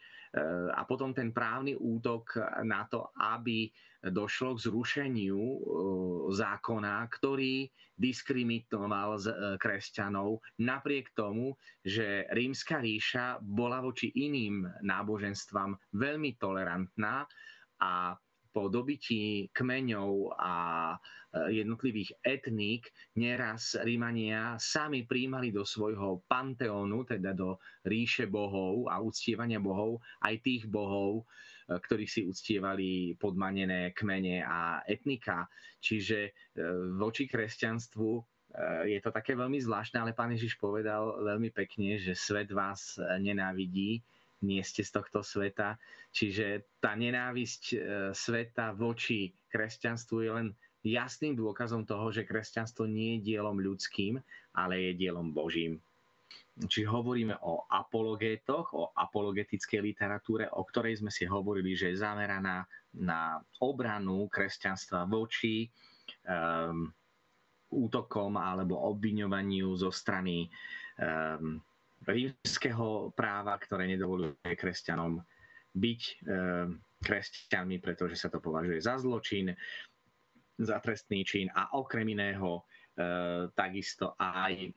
a potom ten právny útok na to, aby došlo k zrušeniu e, zákona, ktorý diskriminoval kresťanov, napriek tomu, že rímska ríša bola voči iným náboženstvám veľmi tolerantná a po dobití kmeňov a e, jednotlivých etník neraz Rímania sami príjmali do svojho panteónu, teda do ríše bohov a uctievania bohov, aj tých bohov, e, ktorých si uctievali podmanené kmene a etnika. Čiže e, voči kresťanstvu je to také veľmi zvláštne, ale pán Ježiš povedal veľmi pekne, že svet vás nenávidí, nie ste z tohto sveta. Čiže tá nenávisť e, sveta voči kresťanstvu je len jasným dôkazom toho, že kresťanstvo nie je dielom ľudským, ale je dielom Božím. Čiže hovoríme o apologétoch, o apologetickej literatúre, o ktorej sme si hovorili, že je zameraná na obranu kresťanstva voči um, útokom alebo obviňovaniu zo strany um, rímskeho práva, ktoré nedovoluje kresťanom byť e, kresťanmi, pretože sa to považuje za zločin, za trestný čin a okrem iného e, takisto aj e,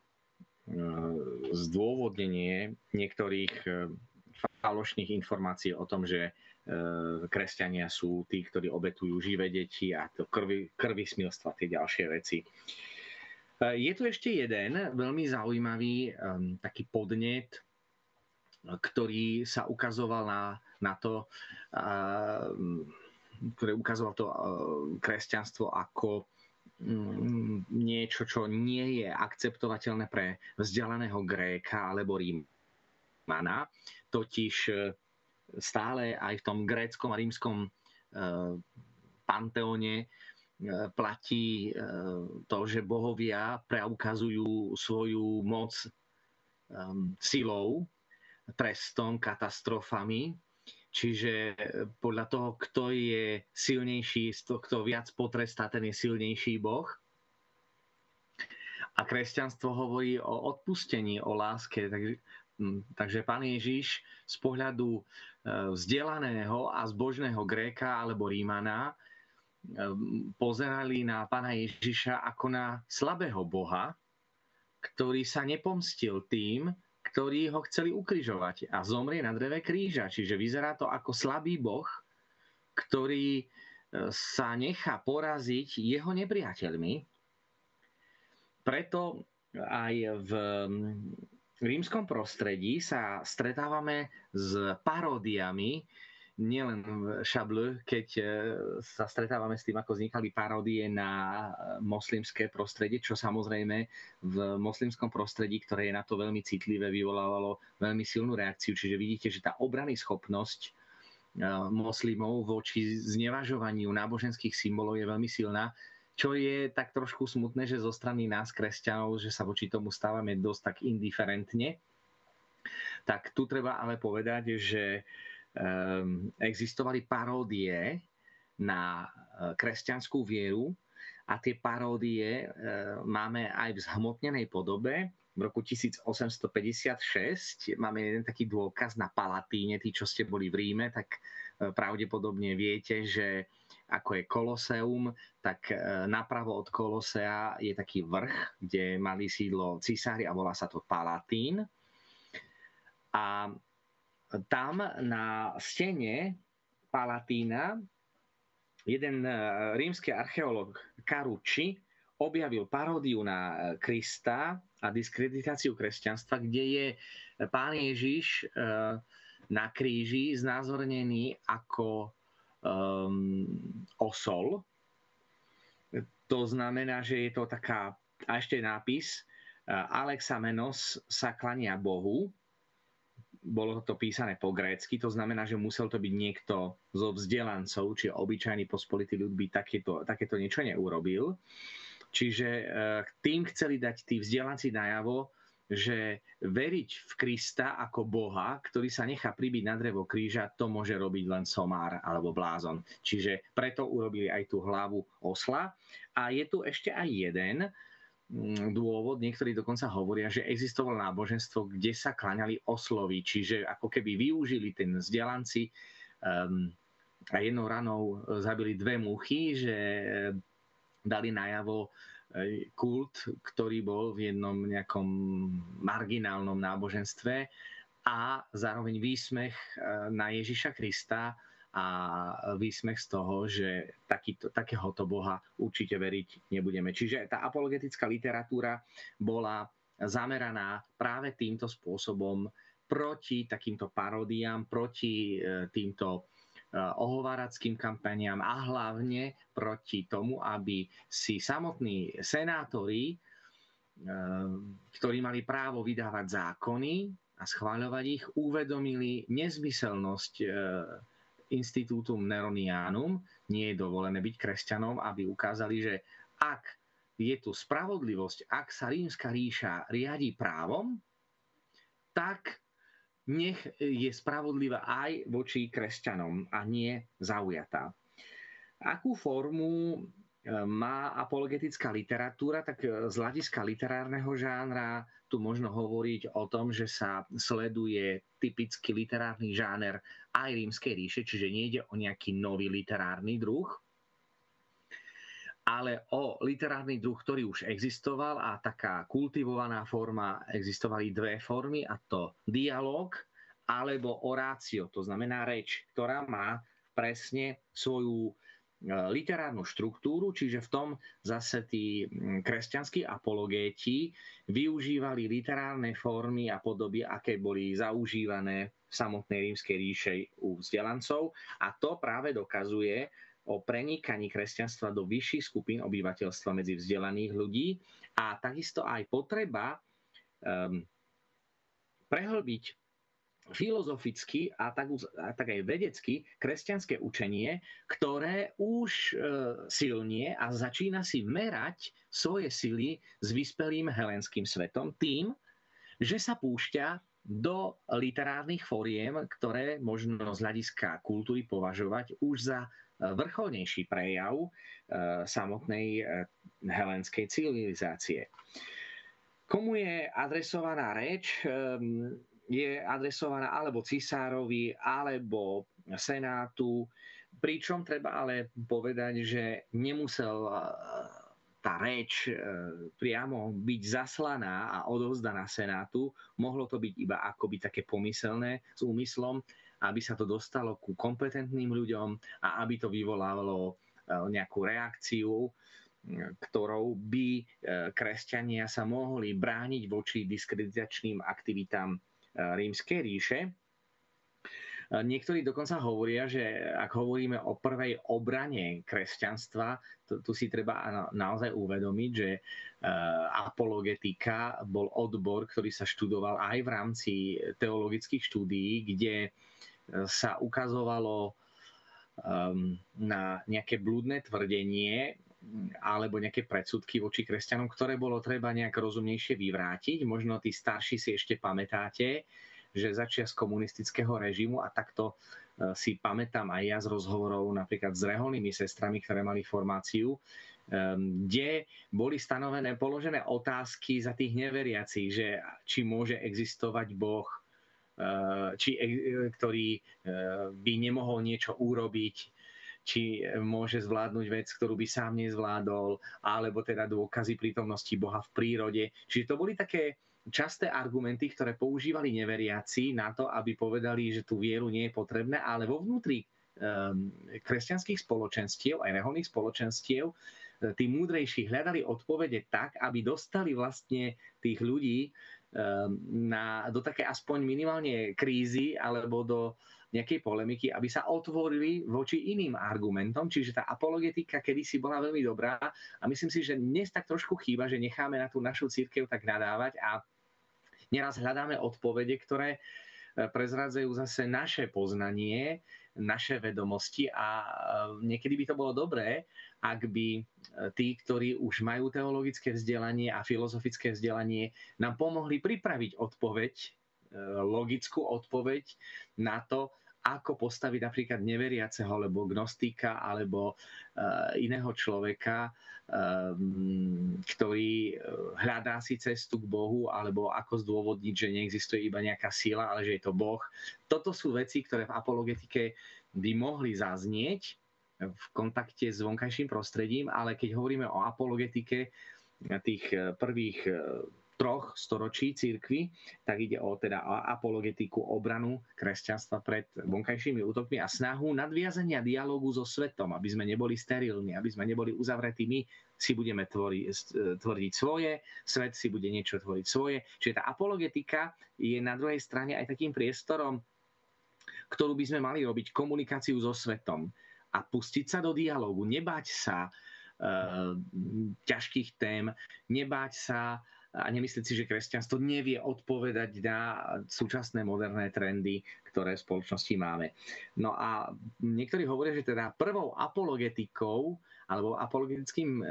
zdôvodnenie niektorých falošných informácií o tom, že kresťania sú tí, ktorí obetujú živé deti a to krvi smilstva, tie ďalšie veci. Eh, je tu ešte jeden veľmi zaujímavý um, taký podnet, ktorý sa ukazoval na, na to, uh, ktoré ukazoval to uh, kresťanstvo ako um, niečo, čo nie je akceptovateľné pre vzdialeného Gréka alebo Rímana. Totiž stále aj v tom gréckom a rímskom uh, panteóne platí e, to, že bohovia preukazujú svoju moc e, silou, trestom, katastrofami. Čiže podľa toho, kto je silnejší, kto viac potrestá, ten je silnejší boh. A kresťanstvo hovorí o odpustení, o láske. Takže Takže pán Ježiš z pohľadu vzdelaného a zbožného Gréka alebo Rímana pozerali na pána Ježiša ako na slabého boha, ktorý sa nepomstil tým, ktorí ho chceli ukrižovať a zomrie na dreve kríža. Čiže vyzerá to ako slabý boh, ktorý e, sa nechá poraziť jeho nepriateľmi. Preto aj v rímskom prostredí sa stretávame s paródiami nielen v Šable, keď e, sa stretávame s tým, ako vznikali paródie na e, moslimské prostredie, čo samozrejme v moslimskom prostredí, ktoré je na to veľmi citlivé, vyvolávalo veľmi silnú reakciu. Čiže vidíte, že tá obrany schopnosť e, moslimov voči znevažovaniu náboženských symbolov je veľmi silná, čo je tak trošku smutné, že zo strany nás, kresťanov, že sa voči tomu stávame dosť tak indiferentne. Tak tu treba ale povedať, že existovali paródie na eh, kresťanskú vieru a tie paródie eh, máme aj v zhmotnenej podobe. V roku 1856 máme jeden taký dôkaz na Palatíne. Tí, čo ste boli v Ríme, tak eh, pravdepodobne viete, že ako je Koloseum, tak napravo od Kolosea je taký vrch, kde mali sídlo cisári a volá sa to Palatín. A tam na stene Palatína jeden e, rímsky archeológ Carucci objavil paródiu na e, Krista a diskreditáciu kresťanstva, kde je pán Ježiš e, na kríži znázornený ako um, osol. To znamená, že je to taká, a ešte nápis, Alexamenos sa klania Bohu, bolo to písané po grécky, to znamená, že musel to byť niekto zo vzdelancov, či obyčajný pospolitý ľud by takéto, takéto niečo neurobil. Čiže e, tým chceli dať tí vzdelanci najavo, že veriť v Krista ako Boha, ktorý sa nechá pribiť na drevo kríža, to môže robiť len somár alebo blázon. Čiže preto urobili aj tú hlavu osla. A je tu ešte aj jeden, dôvod, niektorí dokonca hovoria, že existovalo náboženstvo, kde sa klaňali oslovy, čiže ako keby využili ten vzdelanci um, a jednou ranou zabili dve muchy, že dali najavo e, kult, ktorý bol v jednom nejakom marginálnom náboženstve a zároveň výsmech e, na Ježiša Krista, a výsmech z toho, že takýto, takéhoto Boha určite veriť nebudeme. Čiže tá apologetická literatúra bola zameraná práve týmto spôsobom proti takýmto paródiám, proti e, týmto e, ohovárackým kampaniám a hlavne proti tomu, aby si samotní senátori, e, ktorí mali právo vydávať zákony a schváľovať ich, uvedomili nezmyselnosť Institutum Neronianum, nie je dovolené byť kresťanom, aby ukázali, že ak je tu spravodlivosť, ak sa rímska ríša riadi právom, tak nech je spravodlivá aj voči kresťanom a nie zaujatá. Akú formu má apologetická literatúra, tak z hľadiska literárneho žánra tu možno hovoriť o tom, že sa sleduje typický literárny žáner aj rímskej ríše, čiže nejde o nejaký nový literárny druh, ale o literárny druh, ktorý už existoval a taká kultivovaná forma, existovali dve formy a to dialog alebo orácio, to znamená reč, ktorá má presne svoju E, literárnu štruktúru, čiže v tom zase tí kresťanskí apologéti využívali literárne formy a podoby, aké boli zaužívané v samotnej rímskej ríše u vzdelancov. A to práve dokazuje o prenikaní kresťanstva do vyšších skupín obyvateľstva medzi vzdelaných ľudí. A takisto aj potreba um, prehlbiť filozoficky a tak, a tak aj vedecky kresťanské učenie, ktoré už e, silnie a začína si merať svoje sily s vyspelým helenským svetom tým, že sa púšťa do literárnych foriem, ktoré možno z hľadiska kultúry považovať už za e, vrcholnejší prejav e, samotnej e, helenskej civilizácie. Komu je adresovaná reč? Je adresovaná alebo cisárovi, alebo senátu, pričom treba ale povedať, že nemusel tá reč priamo byť zaslaná a odovzdaná Senátu. Mohlo to byť iba akoby také pomyselné s úmyslom, aby sa to dostalo ku kompetentným ľuďom a aby to vyvolávalo nejakú reakciu ktorou by e, kresťania sa mohli brániť voči diskreditačným aktivitám e, rímskej ríše. E, niektorí dokonca hovoria, že ak hovoríme o prvej obrane kresťanstva, to, tu si treba naozaj uvedomiť, že apologetika bol odbor, ktorý sa študoval aj v rámci teologických štúdií, kde sa ukazovalo na nejaké blúdne tvrdenie, alebo nejaké predsudky voči kresťanom, ktoré bolo treba nejak rozumnejšie vyvrátiť. Možno tí starší si ešte pamätáte, že začia z komunistického režimu a takto e, si pamätám aj ja z rozhovorov napríklad s reholnými sestrami, ktoré mali formáciu, e, kde boli stanovené, položené otázky za tých neveriacich, že či môže existovať Boh, e, či, ktorý by nemohol niečo urobiť, či môže zvládnuť vec, ktorú by sám nezvládol, alebo teda dôkazy prítomnosti Boha v prírode. Čiže to boli také časté argumenty, ktoré používali neveriaci na to, aby povedali, že tú vieru nie je potrebné, ale vo vnútri um, kresťanských spoločenstiev, aj reholných spoločenstiev, e, tí múdrejší hľadali odpovede tak, aby dostali vlastne tých ľudí um, na, do také aspoň minimálne krízy alebo do, nejakej polemiky, aby sa otvorili voči iným argumentom. Čiže tá apologetika kedysi bola veľmi dobrá a myslím si, že dnes tak trošku chýba, že necháme na tú našu církev tak nadávať a neraz hľadáme odpovede, ktoré e, prezradzajú zase naše poznanie, naše vedomosti a e, niekedy by to bolo dobré, ak by e, tí, ktorí už majú teologické vzdelanie a filozofické vzdelanie, nám pomohli pripraviť odpoveď logickú odpoveď na to, ako postaviť napríklad neveriaceho, alebo gnostika, alebo uh, iného človeka, um, ktorý eh, hľadá si cestu k Bohu, alebo ako zdôvodniť, že neexistuje iba nejaká sila, ale že je to Boh. Toto sú veci, ktoré v apologetike by mohli zaznieť v kontakte s vonkajším prostredím, ale keď hovoríme o apologetike tých prvých troch storočí církvy, tak ide o teda apologetiku, obranu kresťanstva pred vonkajšími útokmi a snahu nadviazania dialogu so svetom, aby sme neboli sterilní, aby sme neboli uzavretí my si budeme tvoriť, tvrdiť svoje, svet si bude niečo tvoriť svoje. Čiže tá apologetika je na druhej strane aj takým priestorom, ktorú by sme mali robiť komunikáciu so svetom a pustiť sa do dialogu, nebáť sa e, ťažkých tém, nebáť sa a nemyslieť si, že kresťanstvo nevie odpovedať na súčasné moderné trendy, ktoré v spoločnosti máme. No a niektorí hovoria, že teda prvou apologetikou alebo apologetickým e,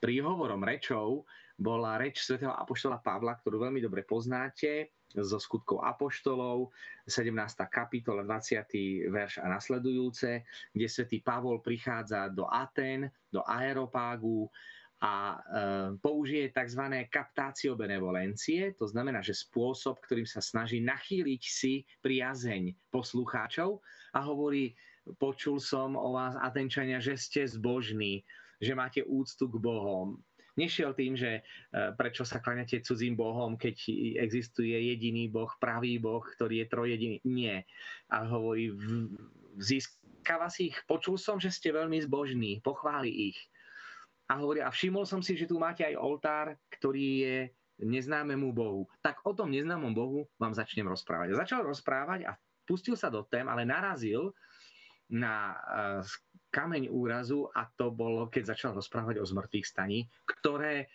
príhovorom, rečou bola reč svätého apoštola Pavla, ktorú veľmi dobre poznáte zo skutkov apoštolov, 17. kapitola, 20. verš a nasledujúce, kde svätý Pavol prichádza do Aten, do Aeropágu, a e, použije tzv. kaptácio benevolencie, to znamená, že spôsob, ktorým sa snaží nachýliť si priazeň poslucháčov a hovorí, počul som o vás, Atenčania, že ste zbožní, že máte úctu k Bohom. Nešiel tým, že e, prečo sa kláňate cudzím Bohom, keď existuje jediný Boh, pravý Boh, ktorý je trojediný. Nie. A hovorí, získava si ich. Počul som, že ste veľmi zbožní, pochváli ich a hovorí, a všimol som si, že tu máte aj oltár, ktorý je neznámemu Bohu. Tak o tom neznámom Bohu vám začnem rozprávať. Začal rozprávať a pustil sa do tém, ale narazil na e, kameň úrazu a to bolo, keď začal rozprávať o zmrtvých staní, ktoré e,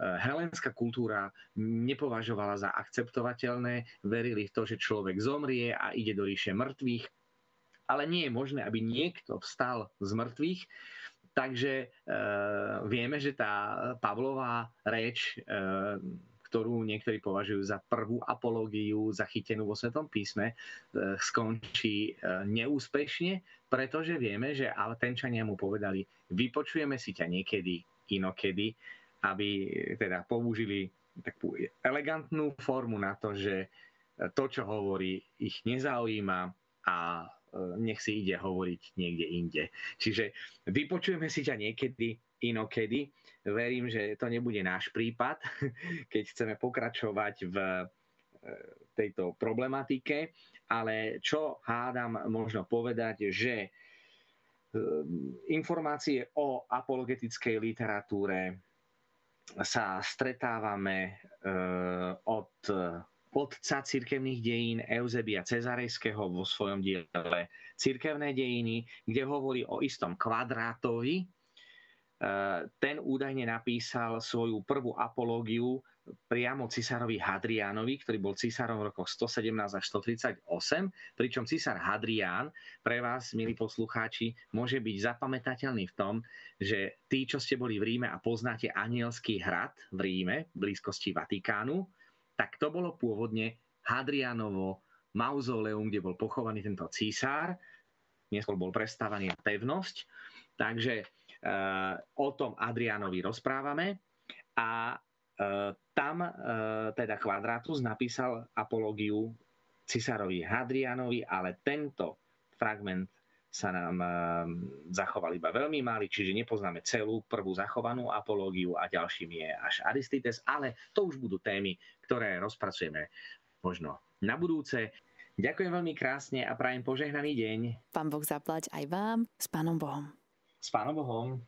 helenská kultúra nepovažovala za akceptovateľné, verili v to, že človek zomrie a ide do ríše mŕtvych, ale nie je možné, aby niekto vstal z mŕtvych Takže e, vieme, že tá Pavlová reč, e, ktorú niektorí považujú za prvú apológiu zachytenú vo Svetom písme, e, skončí e, neúspešne, pretože vieme, že Altenčania mu povedali, vypočujeme si ťa niekedy, inokedy, aby teda použili takú elegantnú formu na to, že to, čo hovorí, ich nezaujíma a nech si ide hovoriť niekde inde. Čiže vypočujeme si ťa niekedy, inokedy. Verím, že to nebude náš prípad, [laughs] keď chceme pokračovať v e, tejto problematike, ale čo hádam možno povedať, že e, informácie o apologetickej literatúre sa stretávame od otca cirkevných dejín Eusebia Cezarejského vo svojom diele Cirkevné dejiny, kde hovorí o istom kvadrátovi. E, ten údajne napísal svoju prvú apológiu priamo cisárovi Hadriánovi, ktorý bol cisárom v rokoch 117 až 138, pričom cisár Hadrián pre vás, milí poslucháči, môže byť zapamätateľný v tom, že tí, čo ste boli v Ríme a poznáte Anielský hrad v Ríme, v blízkosti Vatikánu, tak to bolo pôvodne Hadrianovo mauzoleum, kde bol pochovaný tento císár. Neskôr bol prestávaný na pevnosť. Takže e, o tom Adrianovi rozprávame. A e, tam e, teda Quadratus napísal apológiu cisárovi Hadrianovi, ale tento fragment sa nám ehm, zachoval iba veľmi malý, čiže nepoznáme celú prvú zachovanú apológiu a ďalším je až Aristides, ale to už budú témy, ktoré rozpracujeme možno na budúce. Ďakujem veľmi krásne a prajem požehnaný deň. Pán Boh zaplať aj vám s Pánom Bohom. S Pánom Bohom.